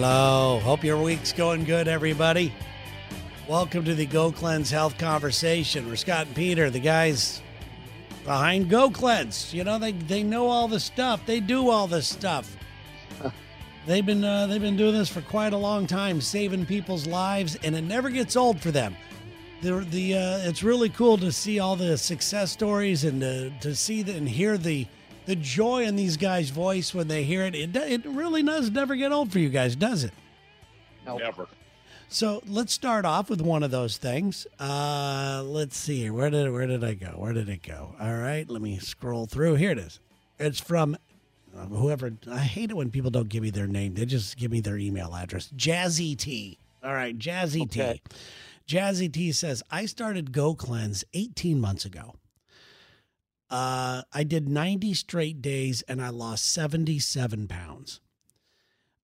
Hello. Hope your week's going good, everybody. Welcome to the Go Cleanse Health Conversation. We're Scott and Peter, the guys behind Go Cleanse. You know, they, they know all the stuff. They do all this stuff. they've been uh, they've been doing this for quite a long time, saving people's lives, and it never gets old for them. The the uh, it's really cool to see all the success stories and to, to see the, and hear the the joy in these guys' voice when they hear it. It it really does never get old for you guys, does it? Nope. Never. So let's start off with one of those things. Uh, let's see here. Where did where did I go? Where did it go? All right, let me scroll through. Here it is. It's from uh, whoever. I hate it when people don't give me their name. They just give me their email address. Jazzy T. All right, Jazzy Okay. T. Jazzy T says I started Go Cleanse 18 months ago. Uh, I did 90 straight days and I lost 77 pounds.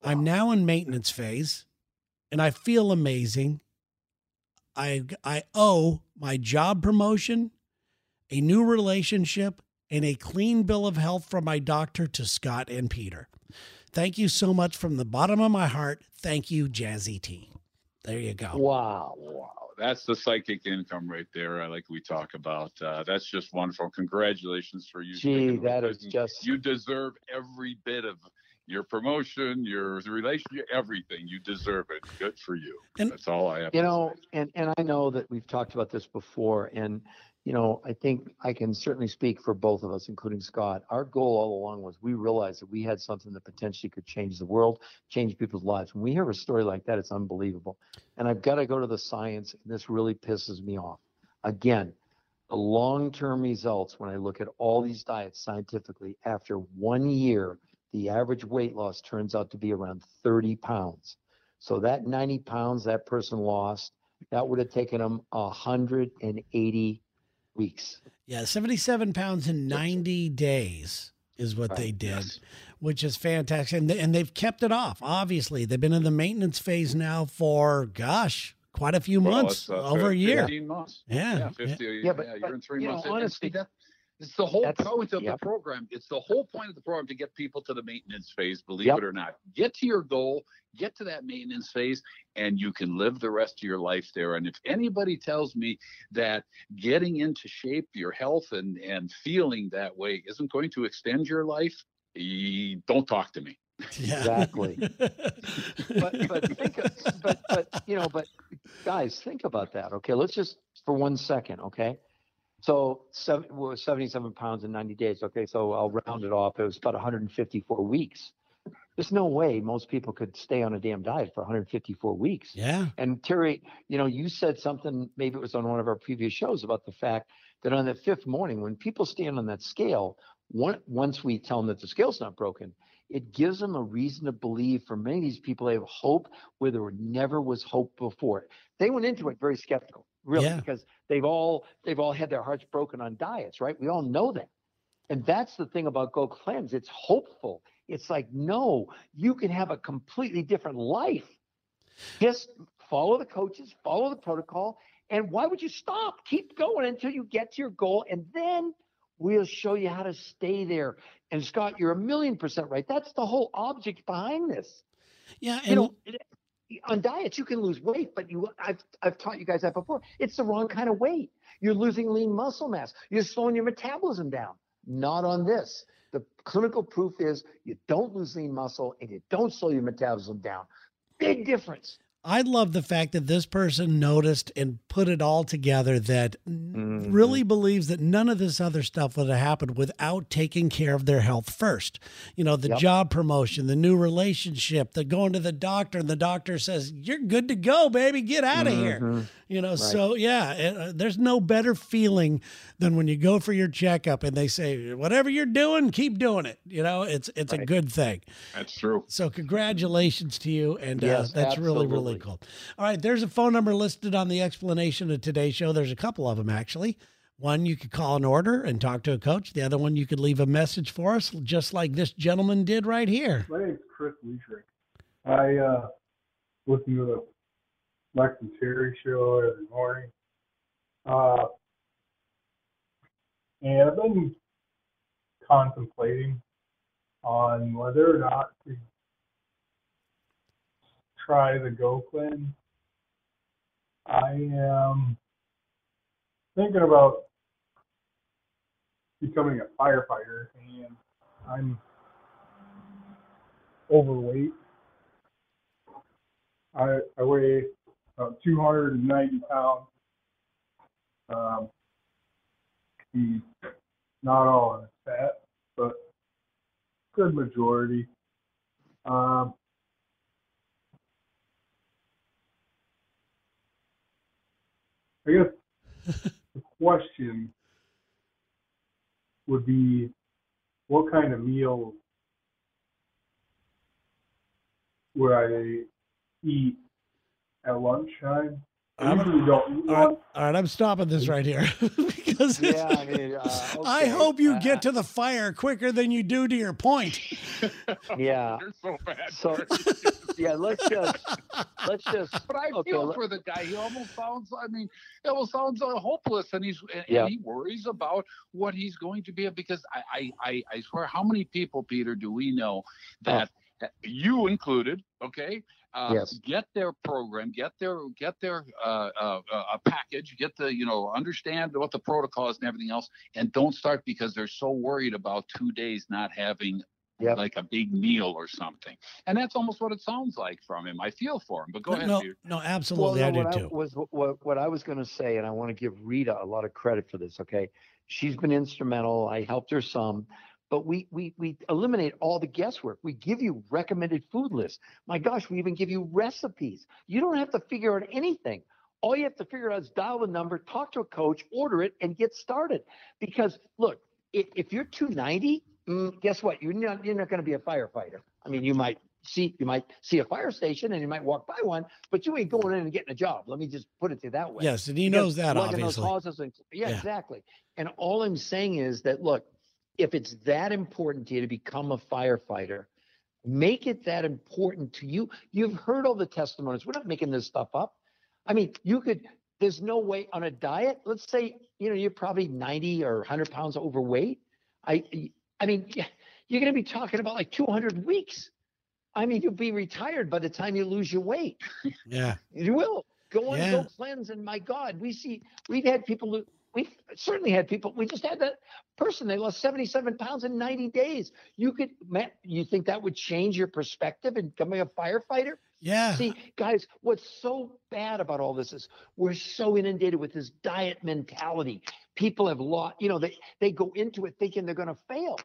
I'm now in maintenance phase and I feel amazing. I I owe my job promotion, a new relationship, and a clean bill of health from my doctor to Scott and Peter. Thank you so much from the bottom of my heart. Thank you, Jazzy T. There you go. Wow. Wow, that's the psychic income right there. I Like we talk about. Uh, that's just wonderful. Congratulations for you. Gee, sticking with that it. is just You deserve every bit of your promotion, your relationship, everything. You deserve it. Good for you. And- that's all I have. you to know, say. and and I know that we've talked about this before, and you know, I think I can certainly speak for both of us, including Scott. Our goal all along was we realized that we had something that potentially could change the world, change people's lives. When we hear a story like that, it's unbelievable. And I've got to go to the science, and this really pisses me off. Again, the long-term results when I look at all these diets scientifically, after one year, the average weight loss turns out to be around 30 pounds. So that 90 pounds that person lost, that would have taken them 180 weeks. Yeah, 77 pounds in 90 days is what they did, Yes. which is fantastic. And, they, and they've kept it off, obviously. They've been in the maintenance phase now for, gosh, quite a few Well, months, uh, over a year. 15 months. Yeah. Yeah, 50. Yeah, but- you're but, in three you know, months. And- and honestly, that- it's the whole that's- point of yep. the program. It's the whole point of the program to get people to the maintenance phase, believe Yep. it or not. Get to your goal, get to that maintenance phase, and you can live the rest of your life there. And if anybody tells me that getting into shape, your health, and, and feeling that way isn't going to extend your life, don't talk to me. Yeah. Exactly. But but think of, but but you know, but guys, think about that. Okay, let's just for one second, okay? So seven, well, 77 pounds in 90 days. Okay, so I'll round it off. It was about 154 weeks. There's no way most people could stay on a damn diet for 154 weeks. yeah. And Terry, you know, you said something, maybe it was on one of our previous shows about the fact that on the fifth morning, when people stand on that scale, one, once we tell them that the scale's not broken, it gives them a reason to believe for many of these people, they have hope where there never was hope before. They went into it very skeptical, really, Yeah. because they've all they've all had their hearts broken on diets, right? We all know that. And that's the thing about Go Cleanse. It's hopeful. It's like, no, you can have a completely different life. Just follow the coaches, follow the protocol, and why would you stop? Keep going until you get to your goal, and then we'll show you how to stay there. And Scott, you're a million percent right. That's the whole object behind this. Yeah. And You know, on diets you can lose weight, but you I've I've taught you guys that before. It's the wrong kind of weight. You're losing lean muscle mass. You're slowing your metabolism down. Not on this. The clinical proof is you don't lose lean muscle and you don't slow your metabolism down. Big difference. I love the fact that this person noticed and put it all together that Mhm. really believes that none of this other stuff would have happened without taking care of their health first. You know, the Yep. job promotion, the new relationship, the going to the doctor, and the doctor says, You're good to go, baby. Get out of here. Mhm. You know, so yeah, uh, there's no better feeling than when you go for your checkup and they say, Whatever you're doing, keep doing it. You know, it's it's a good thing. That's true. So congratulations to you, and uh, Yes, that's really really absolutely. cool. All right, there's a phone number listed on the explanation of today's show. There's a couple of them actually. One you could call an order and talk to a coach. The other one you could leave a message for us, just like this gentleman did right here. My name's Chris Leishrick. I uh, listen to the Lex and Terry show every morning. Uh, and I've been contemplating on whether or not to try the Go Cleanse. I am thinking about becoming a firefighter, and I'm overweight. I, I weigh about 290 pounds. Um, not all of fat, but good majority. Um, I guess the question would be what kind of meals would I eat at lunchtime? I I'm- usually don't eat all right, all right, I'm stopping this right here because Yeah, I mean, uh, I hope you uh, get to the fire quicker than you do to your point. Yeah. You're so bad. So yeah, let's just let's just But I Okay, feel let- for the guy. He almost sounds. I mean, it almost sounds uh, hopeless, and he's and, Yeah. and he worries about what he's going to be. Because I, I, I, I swear, how many people, Peter, do we know that that you included? Okay, uh, Yes. get their program, get their get their uh, uh, uh, a package, get the you know understand what the protocol is and everything else, and don't start because they're so worried about two days not having. Yep. Like a big meal or something, and that's almost what it sounds like from him. I feel for him, but go ahead, no, Peter. no, absolutely, well, I no, do what too. was what what I was going to say, and I want to give Rita a lot of credit for this. Okay, she's been instrumental. I helped her some, but we we we eliminate all the guesswork. We give you recommended food lists. My gosh, we even give you recipes. You don't have to figure out anything. All you have to figure out is dial the number, talk to a coach, order it, and get started. Because look, if, if you're 290, mm, guess what? You're not you're not going to be a firefighter. I mean, you might see you might see a fire station and you might walk by one, but you ain't going in and getting a job. Let me just put it to you that way. Yes, and he Because knows that obviously. and- yeah, Yeah. exactly. And all I'm saying is that look, if it's that important to you to become a firefighter, make it that important to you. You've heard all the testimonies. We're not making this stuff up. I mean, you could. There's no way on a diet. Let's say you know you're probably 90 or 100 pounds overweight. I I mean, you're going to be talking about like 200 weeks. I mean, you'll be retired by the time you lose your weight. Yeah, You will go on Yeah. go cleanse, and my God, we see we've had people who we've certainly had people. We just had that person they lost 77 pounds in 90 days. You could, Matt, you think that would change your perspective in becoming a firefighter? yeah. See, guys, what's so bad about all this is we're so inundated with this diet mentality. People have lost, you know, they they go into it thinking they're going to fail.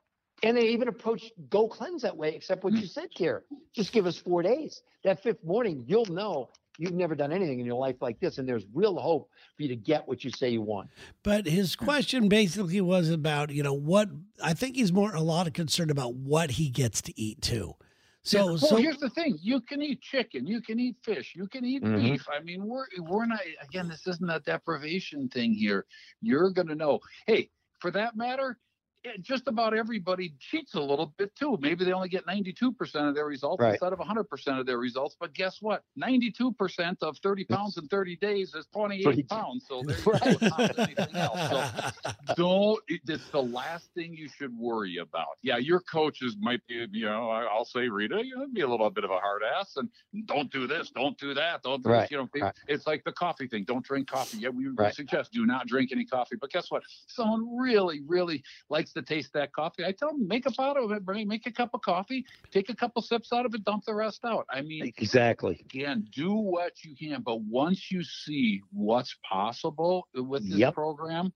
And they even approached Go Cleanse that way, except what you said, Kara. Just give us four days. That fifth morning, you'll know you've never done anything in your life like this. And there's real hope for you to get what you say you want. But his question basically was about, you know, what I think he's more a lot of concern about what he gets to eat too. So, well, so here's the thing: you can eat chicken, you can eat fish, you can eat Mhm. beef. I mean, we're we're not again. This isn't a deprivation thing here. You're gonna know. Hey, for that matter, just about everybody cheats a little bit too. Maybe they only get 92% of their results Right. instead of 100% of their results. But guess what? 92% of 30 pounds in 30 days is 28 Pretty- pounds. So there you. Right. Anything else. So don't it- it's the last thing you should worry about yeah your coaches might be you know i'll say rita you know be a little bit of a hard ass and don't do this don't do that don't do Right, this you know right. it's like the coffee thing don't drink coffee yeah we, suggest do not drink any coffee but guess what someone really really likes to taste that coffee i tell them make a pot of it bring make a cup of coffee take a couple sips out of it dump the rest out i mean Exactly. again, do what you can. But once you see what's possible with this Yep. program,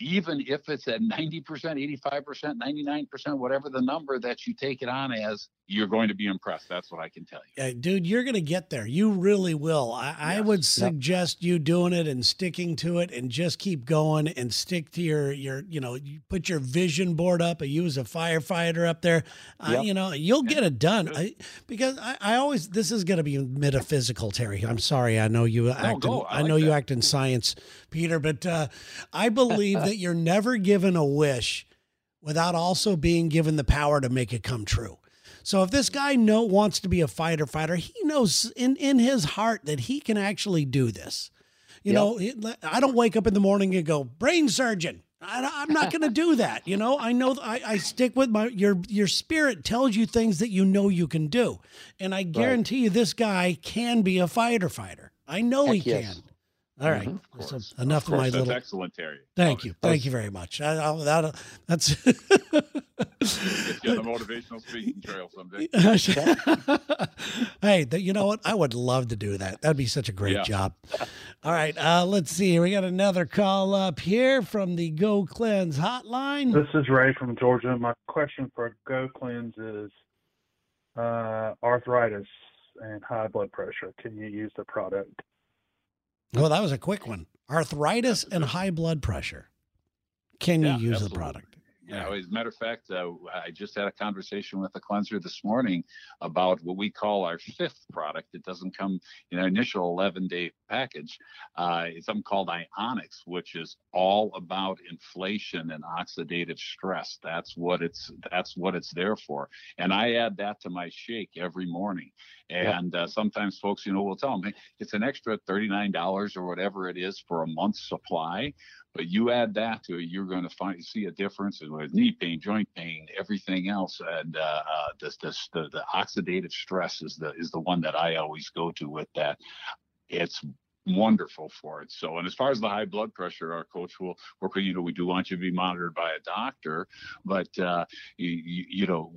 even if it's at 90%, 85%, 99%, whatever the number that you take it on as, you're going to be impressed. That's what I can tell you. Yeah, dude, you're going to get there. You really will. I, I Yes. would Yep. suggest you doing it and sticking to it and just keep going and stick to your, your you know, you put your vision board up you as a firefighter up there. Uh, Yep. you know, you'll get it done. I, because I, I always, this is going to be metaphysical, Terry. I'm sorry. I know you act, in, go. I I, know like you act in science, Peter, but uh, I believe that you're never given a wish without also being given the power to make it come true. So if this guy know wants to be a fighter fighter, he knows in in his heart that he can actually do this. You Yep. know, I don't wake up in the morning and go brain surgeon. I, am not going to do that. You know, I know I, I stick with my your your spirit tells you things that you know you can do, and I guarantee right. you this guy can be a fighter fighter. I know Heck he yes. can. All right. Mm-hmm. So enough of, of my that's little. excellent, Terry. Thank you. Thank you very much. I, I, that, that's. Get you on the motivational speaking trail someday. hey, you know what? I would love to do that. That'd be such a great yeah. job. All right. Uh, let's see. We got another call up here from the Go Cleanse hotline. This is Ray from Georgia. My question for Go Cleanse is uh, arthritis and high blood pressure. Can you use the product? Oh, that was a quick one. Arthritis and high blood pressure. Can you yeah, use absolutely. the product? Yeah, as a matter of fact, uh, I just had a conversation with a cleanser this morning about what we call our fifth product. It doesn't come in an initial 11 day package. Uh, it's something called Ionix, which is all about inflation and oxidative stress. That's what it's that's what it's there for. And I add that to my shake every morning. And uh, sometimes folks, you know, will tell me it's an extra $39 or whatever it is for a month's supply. But you add that to it, you're going to find see a difference with knee pain, joint pain, everything else. And uh, uh, this, this, the, the oxidative stress is the is the one that I always go to with that. It's wonderful for it. So, and as far as the high blood pressure, our coach will work with, you know, we do want you to be monitored by a doctor, but, uh, you, you know,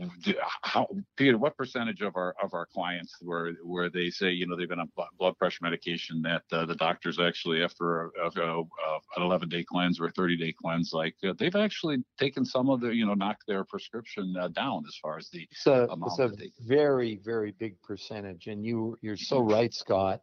how, Peter, what percentage of our, of our clients where, where they say, you know, they've been on blood pressure medication that uh, the doctors actually, after a, a, a, an 11 day cleanse or a 30 day cleanse, like uh, they've actually taken some of the, you know, knocked their prescription uh, down as far as the so amount it's a very, very big percentage. And you, you're so right, Scott.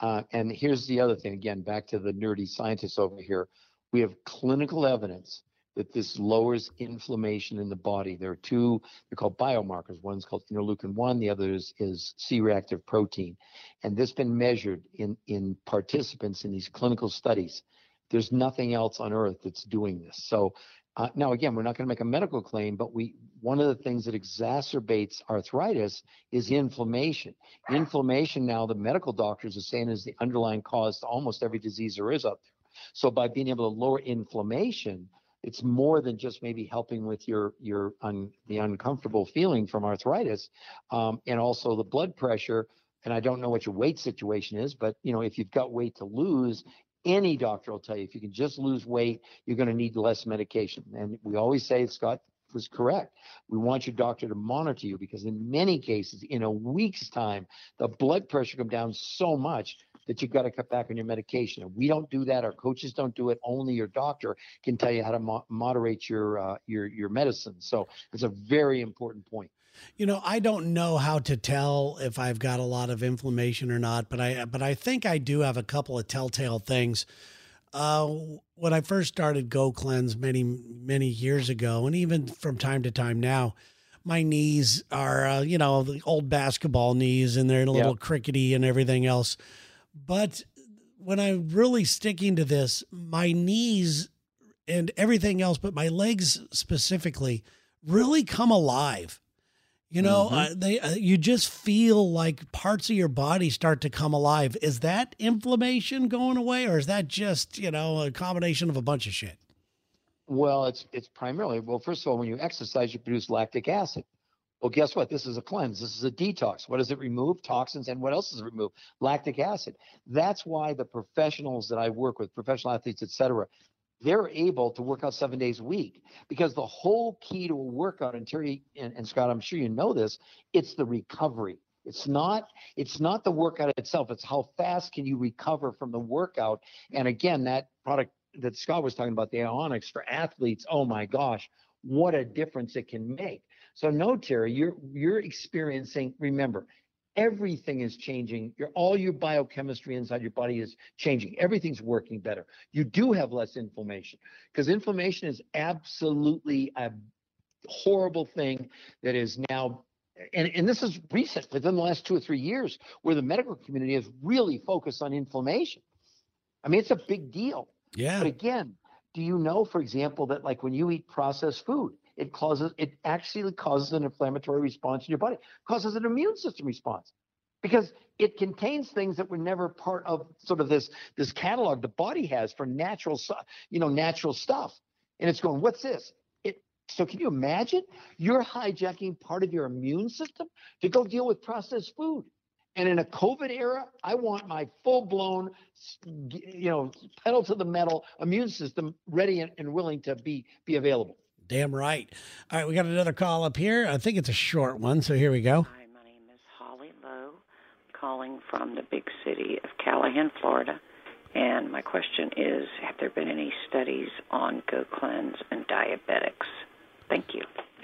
Uh, and here's the other thing again, back to the nerdy scientists over here. We have clinical evidence that this lowers inflammation in the body. There are two, they're called biomarkers. One's called interleukin 1, the other is, is C reactive protein. And this has been measured in, in participants in these clinical studies. There's nothing else on earth that's doing this. So uh, now, again, we're not going to make a medical claim, but we one of the things that exacerbates arthritis is inflammation. Inflammation now, the medical doctors are saying is the underlying cause to almost every disease there is out there. So by being able to lower inflammation, it's more than just maybe helping with your your un, the uncomfortable feeling from arthritis, um, and also the blood pressure. And I don't know what your weight situation is, but you know if you've got weight to lose, any doctor will tell you if you can just lose weight, you're going to need less medication. And we always say, Scott was correct. We want your doctor to monitor you because in many cases, in a week's time, the blood pressure come down so much that you've got to cut back on your medication. And we don't do that. Our coaches don't do it. Only your doctor can tell you how to mo- moderate your uh, your your medicine. So it's a very important point. You know, I don't know how to tell if I've got a lot of inflammation or not, but I but I think I do have a couple of telltale things. Uh, when I first started Go Cleanse many many years ago, and even from time to time now, my knees are uh, you know the old basketball knees, and they're a little crickety and everything else. But when I'm really sticking to this, my knees and everything else, but my legs specifically, really come alive you know, mm-hmm. uh, they uh, you just feel like parts of your body start to come alive. Is that inflammation going away, or is that just you know a combination of a bunch of shit? Well, it's it's primarily well. First of all, when you exercise, you produce lactic acid. Well, guess what? This is a cleanse. This is a detox. What does it remove? Toxins. And what else does it remove? Lactic acid. That's why the professionals that I work with, professional athletes, et cetera, they're able to work out seven days a week because the whole key to a workout and terry and, and, scott i'm sure you know this it's the recovery. It's not it's not the workout itself. It's how fast can you recover from the workout. And again that product that scott was talking about the Ionix for athletes oh my gosh what a difference it can make. So no terry you're you're experiencing remember everything is changing. Your all your biochemistry inside your body is changing. Everything's working better. You do have less inflammation because inflammation is absolutely a horrible thing that is now and, and this is recent within the last two or three years where the medical community has really focused on inflammation. I mean, it's a big deal. Yeah. But again, do you know, for example, that like when you eat processed food, it causes it actually causes an inflammatory response in your body, causes an immune system response because it contains things that were never part of sort of this this catalog the body has for natural you know natural stuff and it's going, what's this? It so can you imagine you're hijacking part of your immune system to go deal with processed food? And in a COVID era, I want my full blown, you know, pedal to the metal immune system ready and, and willing to be be available. Damn right. All right, we got another call up here. I think it's a short one, so here we go. Hi, my name is Holly Lowe, calling from the big city of Callahan, Florida. And my question is Have there been any studies on Go Cleanse and diabetics? Thank you.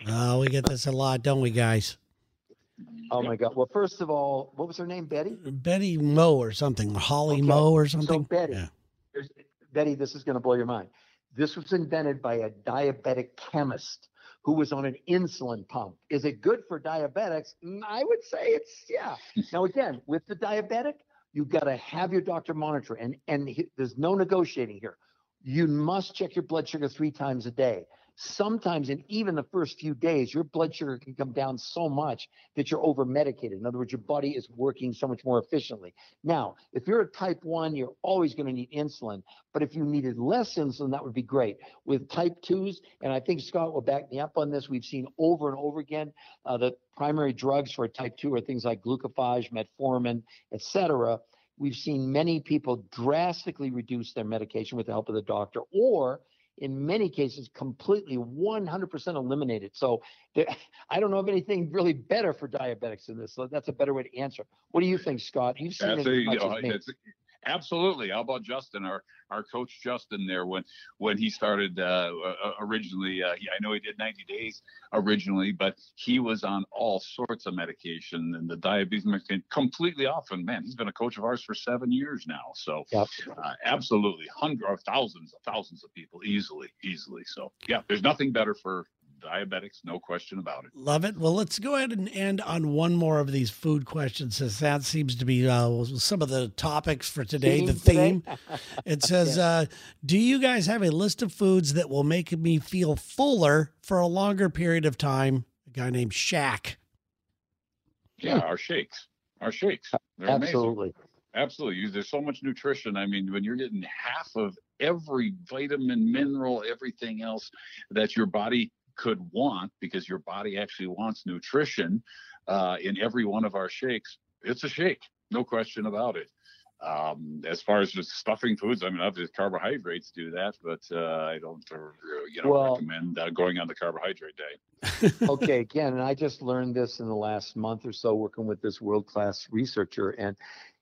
Oh, we get this a lot, don't we, guys? Oh my God! Well, first of all, what was her name? Betty. Betty Moe or something, Holly Okay. Moe or something. So Betty, Yeah. Betty, this is going to blow your mind. This was invented by a diabetic chemist who was on an insulin pump. Is it good for diabetics? Mm, I would say it's yeah. now again, with the diabetic, you've got to have your doctor monitor, and and he- there's no negotiating here. You must check your blood sugar three times a day. Sometimes, in even the first few days, your blood sugar can come down so much that you're over medicated. In other words, your body is working so much more efficiently. Now, if you're a type 1, you're always going to need insulin. But if you needed less insulin, that would be great. With type 2s, and I think Scott will back me up on this, we've seen over and over again uh, the primary drugs for type 2 are things like glucophage, metformin, et cetera. We've seen many people drastically reduce their medication with the help of the doctor, or in many cases, completely 100% eliminated. So there, I don't know of anything really better for diabetics than this. So that's a better way to answer. What do you think, Scott? You've seen That's it a, you know, it's- absolutely. How about Justin, our our coach Justin there when when he started uh, uh, originally? Uh, I know he did 90 days originally, but he was on all sorts of medication and the diabetes medication completely off. And man, he's been a coach of ours for seven years now. So Yep. uh, absolutely, hundreds thousands of thousands of people easily, easily. So yeah, there's nothing better for diabetics, no question about it. Love it. Well, let's go ahead and end on one more of these food questions, since that seems to be uh, some of the topics for today. the Theme theme. today? It says, uh, "Do you guys have a list of foods that will make me feel fuller for a longer period of time?" A guy named Shaq. Yeah, our shakes, our shakes, they're amazing. Absolutely. Absolutely. There's so much nutrition. I mean, when you're getting half of every vitamin, mineral, everything else that your body could want, because your body actually wants nutrition uh, in every one of our shakes, it's a shake, no question about it. Um, as far as just stuffing foods, I mean, obviously carbohydrates do that, but uh, I don't, uh, you know, Well- recommend uh, going on the carbohydrate day. okay, again, and I just learned this in the last month or so working with this world-class researcher, and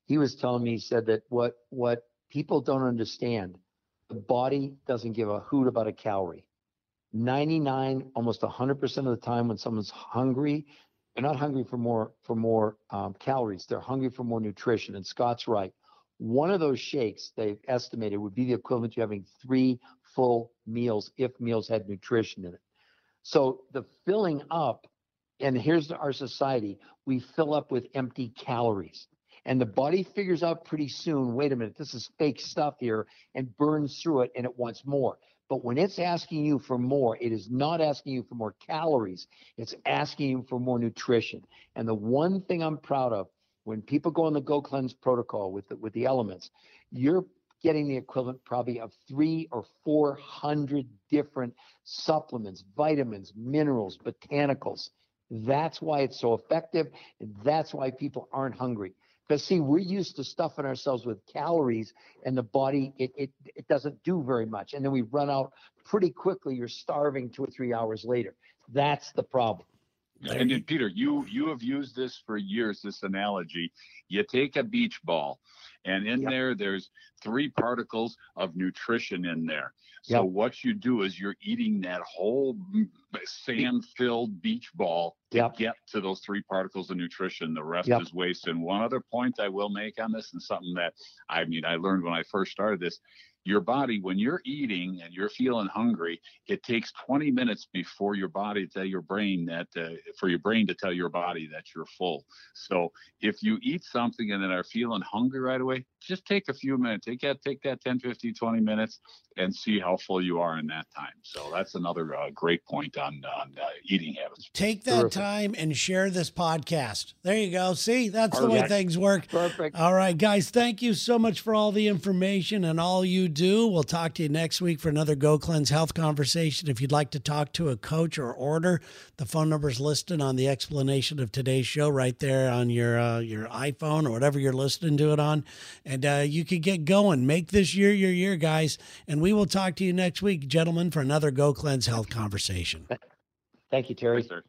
he was telling me, he said that what what people don't understand, the body doesn't give a hoot about a calorie. 99, almost 100% of the time when someone's hungry, they're not hungry for more for more um, calories. They're hungry for more nutrition. And Scott's right. One of those shakes they've estimated would be the equivalent to having three full meals if meals had nutrition in it. So the filling up, and here's our society, we fill up with empty calories. And the body figures out pretty soon, wait a minute, this is fake stuff here, and burns through it and it wants more. But when it's asking you for more, it is not asking you for more calories, it's asking you for more nutrition. And the one thing I'm proud of, when people go on the Go Cleanse protocol with the, with the elements, you're getting the equivalent probably of three or four hundred different supplements, vitamins, minerals, botanicals. That's why it's so effective, and that's why people aren't hungry. Because see, we're used to stuffing ourselves with calories, and the body it, it it doesn't do very much, and then we run out pretty quickly. You're starving two or three hours later. That's the problem. And then, Peter, you you have used this for years. This analogy: you take a beach ball, and in Yep. there, there's three particles of nutrition in there. So Yep. what you do is you're eating that whole sand-filled beach ball to Yep. get to those three particles of nutrition. The rest Yep. is waste. And one other point I will make on this, and something that I mean I learned when I first started this. Your body, when you're eating and you're feeling hungry, it takes 20 minutes before your body to tell your brain that uh, for your brain to tell your body that you're full. So if you eat something and then are feeling hungry right away, just take a few minutes. Take that, take that 10, 15, 20 minutes and see how full you are in that time. So that's another uh, great point on, on uh, eating habits. Take that Terrific. time and share this podcast. There you go. See, that's the way things work. Perfect. All right, guys, thank you so much for all the information and all you you do. We'll talk to you next week for another Go Cleanse Health conversation. If you'd like to talk to a coach or order, the phone number is listed on the explanation of today's show right there on your uh, your iPhone or whatever you're listening to it on, and uh, you can get going. Make this year your year, guys. And we will talk to you next week, gentlemen, for another Go Cleanse Health conversation. Thank you, Terry. Yes, sir.